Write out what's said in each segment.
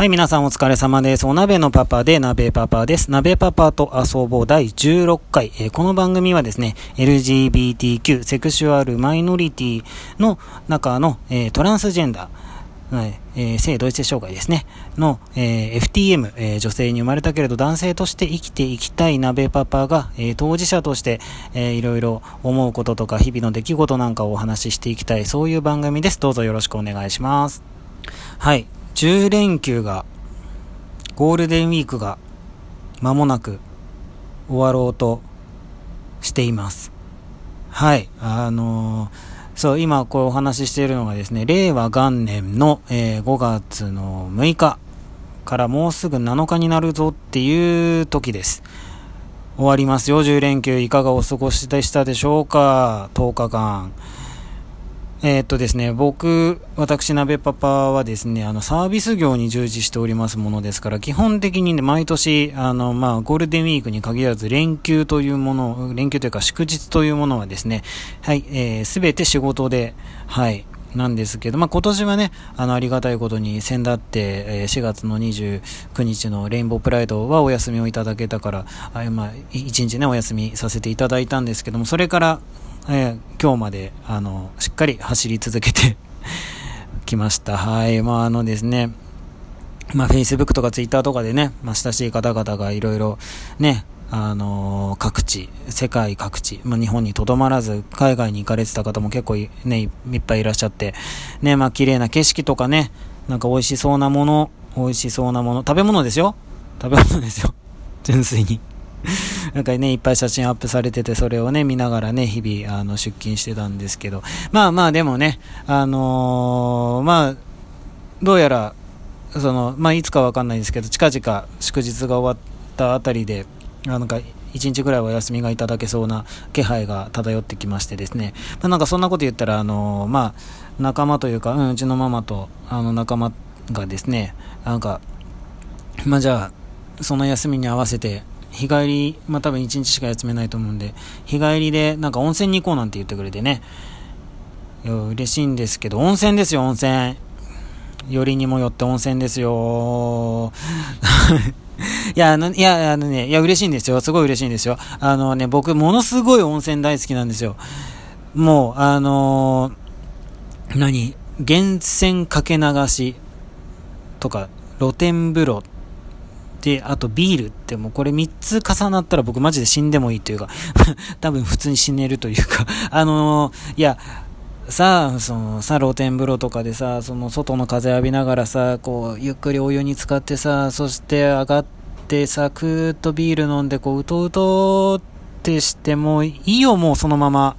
はい、皆さんお疲れ様です。お鍋のパパで鍋パパです。鍋パパと遊ぼう第16回。えー、この番組はですね、LGBTQ、セクシュアルマイノリティの中の、えー、トランスジェンダー、はいえー、性同一性障害ですね。の、えー、FTM、えー、女性に生まれたけれど男性として生きていきたい鍋パパが、え、当事者として、えー、いろいろ思うこととか日々の出来事なんかをお話ししていきたい、そういう番組です。どうぞよろしくお願いします。はい。10連休が、ゴールデンウィークが、間もなく終わろうとしています。はい。あのー、そう、今こうお話ししているのがですね、令和元年の、えー、5月の6日からもうすぐ7日になるぞっていう時です。終わりますよ、10連休。いかがお過ごしでしたでしょうか ?10 日間。え、っとですね、僕、私、鍋パパはですね、あの、サービス業に従事しておりますものですから、基本的にね、毎年、あの、まあ、ゴールデンウィークに限らず、連休というもの、連休というか祝日というものはですね、はい、えす、べて仕事で、はい、なんですけど、まあ、今年はね、あの、ありがたいことに、先だって、えー、4月の29日のレインボープライドはお休みをいただけたから、あまあ、1日ね、お休みさせていただいたんですけども、それから、えー、今日まで、あの、しっかり走り続けて きました。はい。まあ、あのですね、まあ、Facebook とか Twitter とかでね、まあ、親しい方々がいろいろね、あのー、各地、世界各地、まあ、日本にとどまらず、海外に行かれてた方も結構ね、いっぱいいらっしゃって、ね、まあ、綺麗な景色とかね、なんか美味しそうなもの、美味しそうなもの、食べ物ですよ食べ物ですよ。純粋に なんかね、いっぱい写真アップされてて、それをね、見ながらね、日々、あの、出勤してたんですけど、まあまあ、でもね、あのー、まあ、どうやら、その、まあ、いつかわかんないですけど、近々祝日が終わったあたりで、なんか、一日ぐらいは休みがいただけそうな気配が漂ってきましてですね、まあ、なんかそんなこと言ったら、あのー、まあ、仲間というか、うん、うちのママと、あの、仲間がですね、なんか、まあじゃあ、その休みに合わせて、日帰り、まあ多分1日しか休めないと思うんで、日帰りでなんか温泉に行こうなんて言ってくれてね、いや嬉しいんですけど、温泉ですよ、温泉。よりにもよって温泉ですよ。いや、あの、いや、あのね、いや、嬉しいんですよ。すごい嬉しいんですよ。あのね、僕、ものすごい温泉大好きなんですよ。もう、あのー、何？源泉かけ流しとか、露天風呂で、あとビールってもうこれ3つ重なったら僕マジで死んでもいいというか 多分普通に死ねるというか あのー、いや、さあ、そのさ、露天風呂とかでさ、その外の風浴びながらさ、こう、ゆっくりお湯に浸かってさ、そして上がってさ、くーっとビール飲んで、こう、うとうとってしてもいいよ、もうそのまま。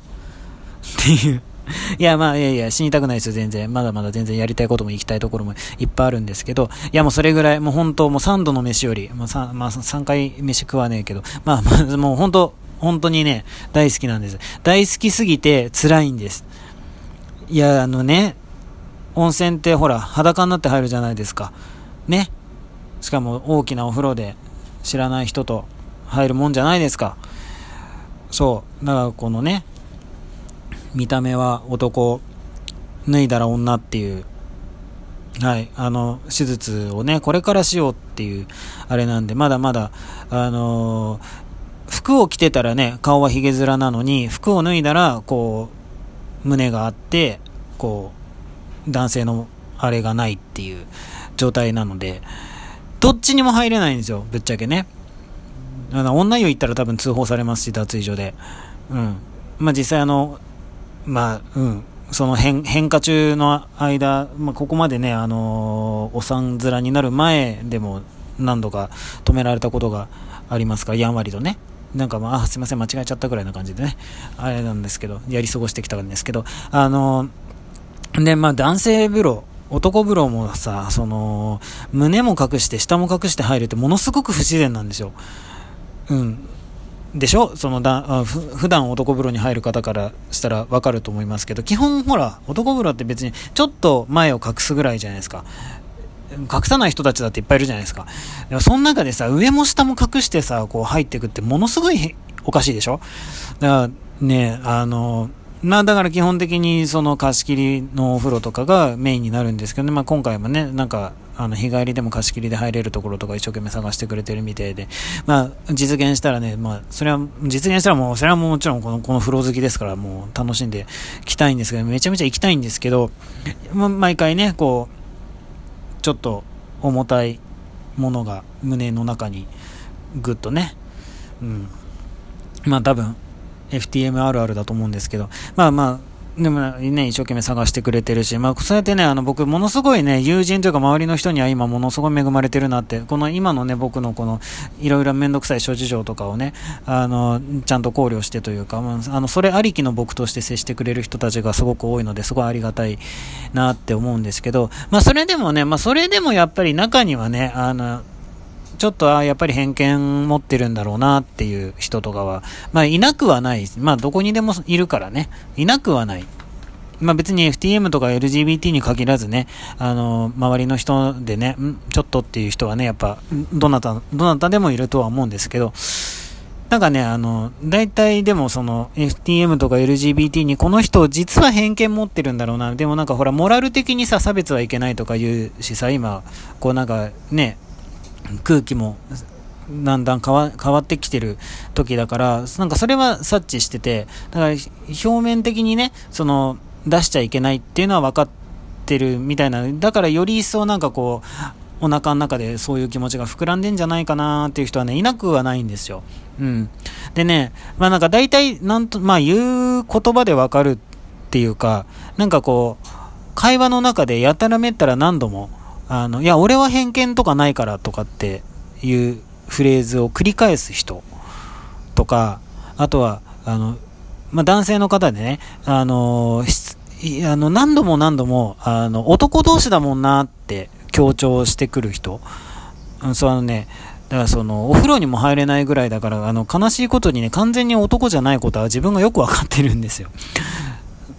っていう いや、まあ、いやいや、死にたくないですよ、全然。まだまだ全然やりたいことも行きたいところもいっぱいあるんですけど、いや、もうそれぐらい、もう本当、もう3度の飯より、まあ、3, まあ、3回飯食わねえけど、まあ、まあ、もう本当、本当にね、大好きなんです。大好きすぎて辛いんです。いや、あのね、温泉ってほら、裸になって入るじゃないですか。ね。しかも大きなお風呂で知らない人と入るもんじゃないですか。そう。だからこのね、見た目は男、脱いだら女っていう、はい、あの、手術をね、これからしようっていう、あれなんで、まだまだ、あのー、服を着てたらね、顔はヒゲ面なのに、服を脱いだら、こう、胸があって、こう、男性のあれがないっていう状態なので、どっちにも入れないんですよ、ぶっちゃけね。あの女湯行ったら多分通報されますし、脱衣所で。うん。まあ、実際あの、まあ、うん。その変変化中の間、まあ、ここまでね、あのー、お産面になる前でも何度か止められたことがありますか？ら、やんわりとね。なんかまあ、すいません、間違えちゃったぐらいな感じでね、あれなんですけど、やり過ごしてきたんですけど、あのー、で、まあ、男性風呂、男風呂もさ、その、胸も隠して、下も隠して入るってものすごく不自然なんですよ。うん。でしょ？そのだ普段男風呂に入る方からしたらわかると思いますけど、基本ほら、男風呂って別にちょっと前を隠すぐらいじゃないですか。隠さない人たちだっていっぱいいるじゃないですか。でもその中でさ、上も下も隠してさ、こう入ってくってものすごいおかしいでしょ？だからね、あの、まあだから基本的にその貸し切りのお風呂とかがメインになるんですけどね、まあ今回もね、なんか、あの、日帰りでも貸し切りで入れるところとか一生懸命探してくれてるみたいで、まあ、実現したらね、まあ、それは、実現したらもう、それはもちろんこの、この風呂好きですから、もう楽しんで来たいんですけど、めちゃめちゃ行きたいんですけど、ま、毎回ね、こう、ちょっと重たいものが胸の中にぐっとね、うん。まあ多分、FTM あるあるだと思うんですけど、まあまあ、でもね、一生懸命探してくれてるし、まあ、そうやってね、あの、僕、ものすごいね、友人というか周りの人には今、ものすごい恵まれてるなって、この今のね、僕のこの、いろいろめんどくさい諸事情とかをね、あの、ちゃんと考慮してというか、まあ、あの、それありきの僕として接してくれる人たちがすごく多いので、すごいありがたいなって思うんですけど、まあ、それでもね、まあ、それでもやっぱり中にはね、あの、ちょっと、あやっぱり偏見持ってるんだろうなっていう人とかは、まあ、いなくはない。まあ、どこにでもいるからね。いなくはない。まあ別に FTM とか LGBT に限らずね、あの、周りの人でね、ちょっとっていう人はね、やっぱ、どなた、どなたでもいるとは思うんですけど、なんかね、あの、大体でもその FTM とか LGBT にこの人実は偏見持ってるんだろうな。でもなんかほら、モラル的にさ、差別はいけないとか言うしさ、今、こうなんかね、空気もだんだん変わってきてる時だから、なんかそれは察知してて、だから表面的にね、その、出しちゃいけないっていうのは分かってるみたいな、だからより一層なんかこう、お腹の中でそういう気持ちが膨らんでんじゃないかなっていう人はね、いなくはないんですよ。うん。でね、まあなんか大体、なんと、まあ言う言葉でわかるっていうか、なんかこう、会話の中でやたらめったら何度も、あの、いや、俺は偏見とかないからとかっていうフレーズを繰り返す人とか、あとは、あの、まあ、男性の方でね、あの、あの、何度も何度も、あの、男同士だもんなって強調してくる人。うん、そうあのね、だからその、お風呂にも入れないぐらいだから、あの、悲しいことにね、完全に男じゃないことは自分がよくわかってるんですよ。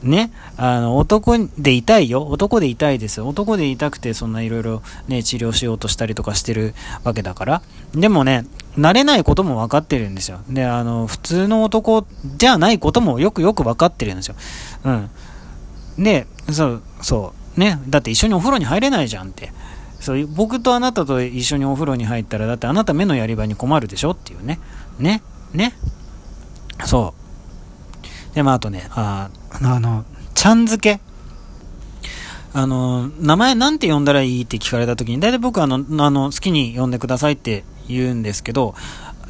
ね、あの、男でいたいよ。男でいたいですよ。男でいたくて、そんないろいろね、治療しようとしたりとかしてるわけだから。でもね、慣れないことも分かってるんですよ。で、あの、普通の男じゃないこともよくよく分かってるんですよ。うん。で、そう、そう。ね、だって一緒にお風呂に入れないじゃんって。そう、僕とあなたと一緒にお風呂に入ったら、だってあなた目のやり場に困るでしょっていうね。ね、ね。そう。で、まあ、あとね、あ、あの、ちゃん付け？あの、名前なんて呼んだらいいって聞かれた時に、大体僕あの、あの、好きに呼んでくださいって言うんですけど、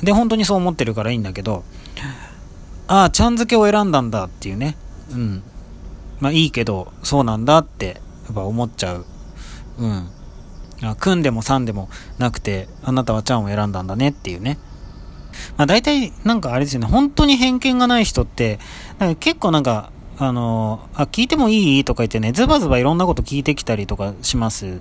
で、本当にそう思ってるからいいんだけど、ああ、ちゃん付けを選んだんだっていうね。うん。まあいいけど、そうなんだって、やっぱ思っちゃう。うん。あ組んでも3でもなくて、あなたはちゃんを選んだんだねっていうね。まあ大体、なんかあれですよね、本当に偏見がない人って、なんか結構なんか、あの、あ、聞いてもいい？とか言ってね、ズバズバいろんなこと聞いてきたりとかします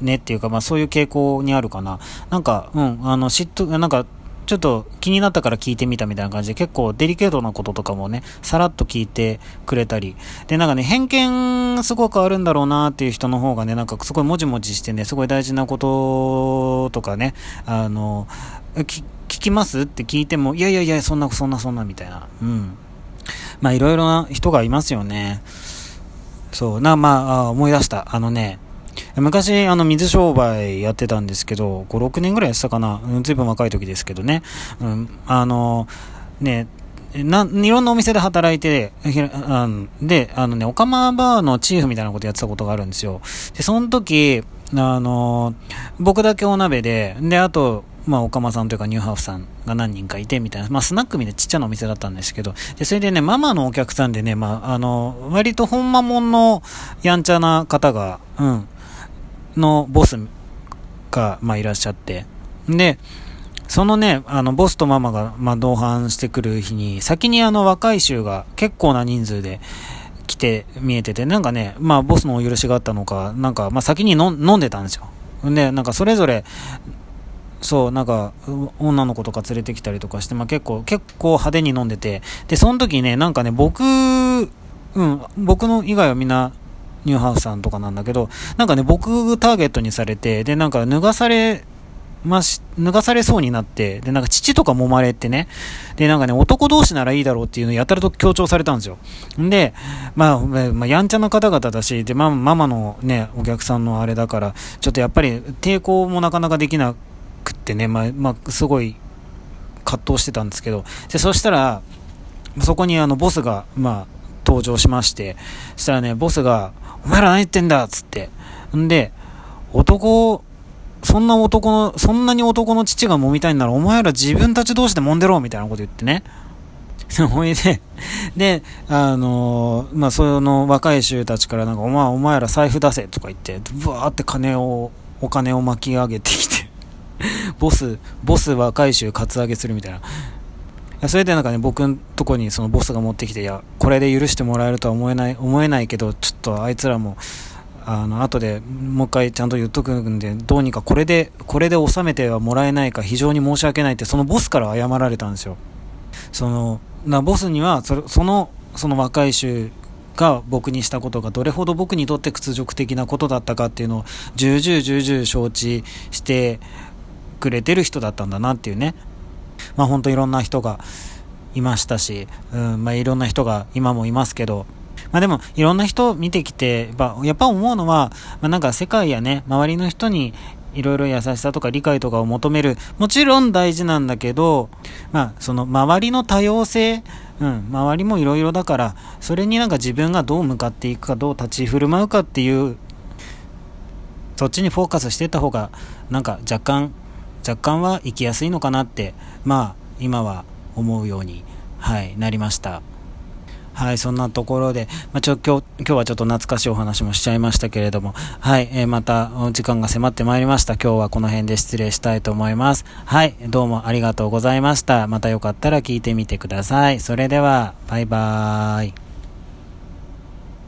ねっていうか、まあそういう傾向にあるかな。なんか、うん、あの、嫉妬、なんか、ちょっと気になったから聞いてみたみたいな感じで結構デリケートなこととかもね、さらっと聞いてくれたり。で、なんかね、偏見すごくあるんだろうなっていう人の方がね、なんかすごいもじもじしてね、すごい大事なこととかね、あの、聞きます？って聞いても、いやいやいや、そんな、そんな、そんな、みたいな。うん。まあ、いろいろな人がいますよね。そう、な、まあ、思い出した。あのね、昔、あの、水商売やってたんですけど、5、6年ぐらいやってたかな。ずいぶん若い時ですけどね。うん、あの、ね、な、いろんなお店で働いて、で、あのね、オカマバーのチーフみたいなことやってたことがあるんですよ。で、その時、あの、僕だけお鍋で、で、あと、まあ、おかまさんというかニューハーフさんが何人かいてみたいな、まあ、スナックみたいなちっちゃなお店だったんですけど、で、それでね、ママのお客さんでね、まあ、あの、割とほんまもんのやんちゃな方が、うん、のボスが、まあ、いらっしゃって、で、そのね、あの、ボスとママが、まあ、同伴してくる日に、先にあの、若い衆が結構な人数で、来て見えてて、なんかね、まあ、ボスのお許しがあったのか、なんか、まあ、先に飲んでたんですよ。で、なんかそれぞれ、そう、なんか、女の子とか連れてきたりとかして、まあ、結構、結構派手に飲んでて、で、その時ね、なんかね、僕、うん、僕の以外はみんな、ニューハーフさんとかなんだけど、なんかね、僕ターゲットにされて、で、なんか脱がされまし、脱がされそうになって、で、なんか父とか揉まれてね、で、なんかね、男同士ならいいだろうっていうのをやたらと強調されたんですよ。んで、まあ、まあ、やんちゃな方々だし、で、まあ、ママのね、お客さんのあれだから、ちょっとやっぱり抵抗もなかなかできなくってね、まあ、まあ、すごい葛藤してたんですけど、で、そしたら、そこにあの、ボスが、まあ、登場しまして、そしたらね、ボスが、お前ら何言ってんだ？っつって。んで、男、そんな男の、そんなに男の父が揉みたいんなら、お前ら自分たち同士で揉んでろみたいなこと言ってね。ほいで、で、あのー、まあ、その若い衆たちからなんか、お前、お前ら財布出せとか言って、ブワーって金を、お金を巻き上げてきて ボス、ボス若い衆カツアゲするみたいな。それでなんかね、僕のとこにそのボスが持ってきて、いや、これで許してもらえるとは思えない、思えないけど、ちょっとあいつらも、あの、後でもう一回ちゃんと言っとくんで、どうにかこれで、これで収めてはもらえないか非常に申し訳ないって、そのボスから謝られたんですよ。その、なボスにはそ、その、その若い衆が僕にしたことがどれほど僕にとって屈辱的なことだったかっていうのを重々重々承知してくれてる人だったんだなっていうね。まあ本当いろんな人がいましたし、うん、まあいろんな人が今もいますけど、まあでもいろんな人を見てきて、やっぱ思うのは、まあなんか世界やね、周りの人にいろいろ優しさとか理解とかを求める、もちろん大事なんだけど、まあその周りの多様性、うん、周りもいろいろだから、それになんか自分がどう向かっていくか、どう立ち振る舞うかっていう、そっちにフォーカスしてった方が、なんか若干若干は行きやすいのかなって、まあ、今は思うように、はい、なりました。はい、そんなところで、まあ、ちょ、今日、今日はちょっと懐かしいお話もしちゃいましたけれども、はい、えー、また、時間が迫ってまいりました。今日はこの辺で失礼したいと思います。はい、どうもありがとうございました。またよかったら聞いてみてください。それでは、バイバーイ。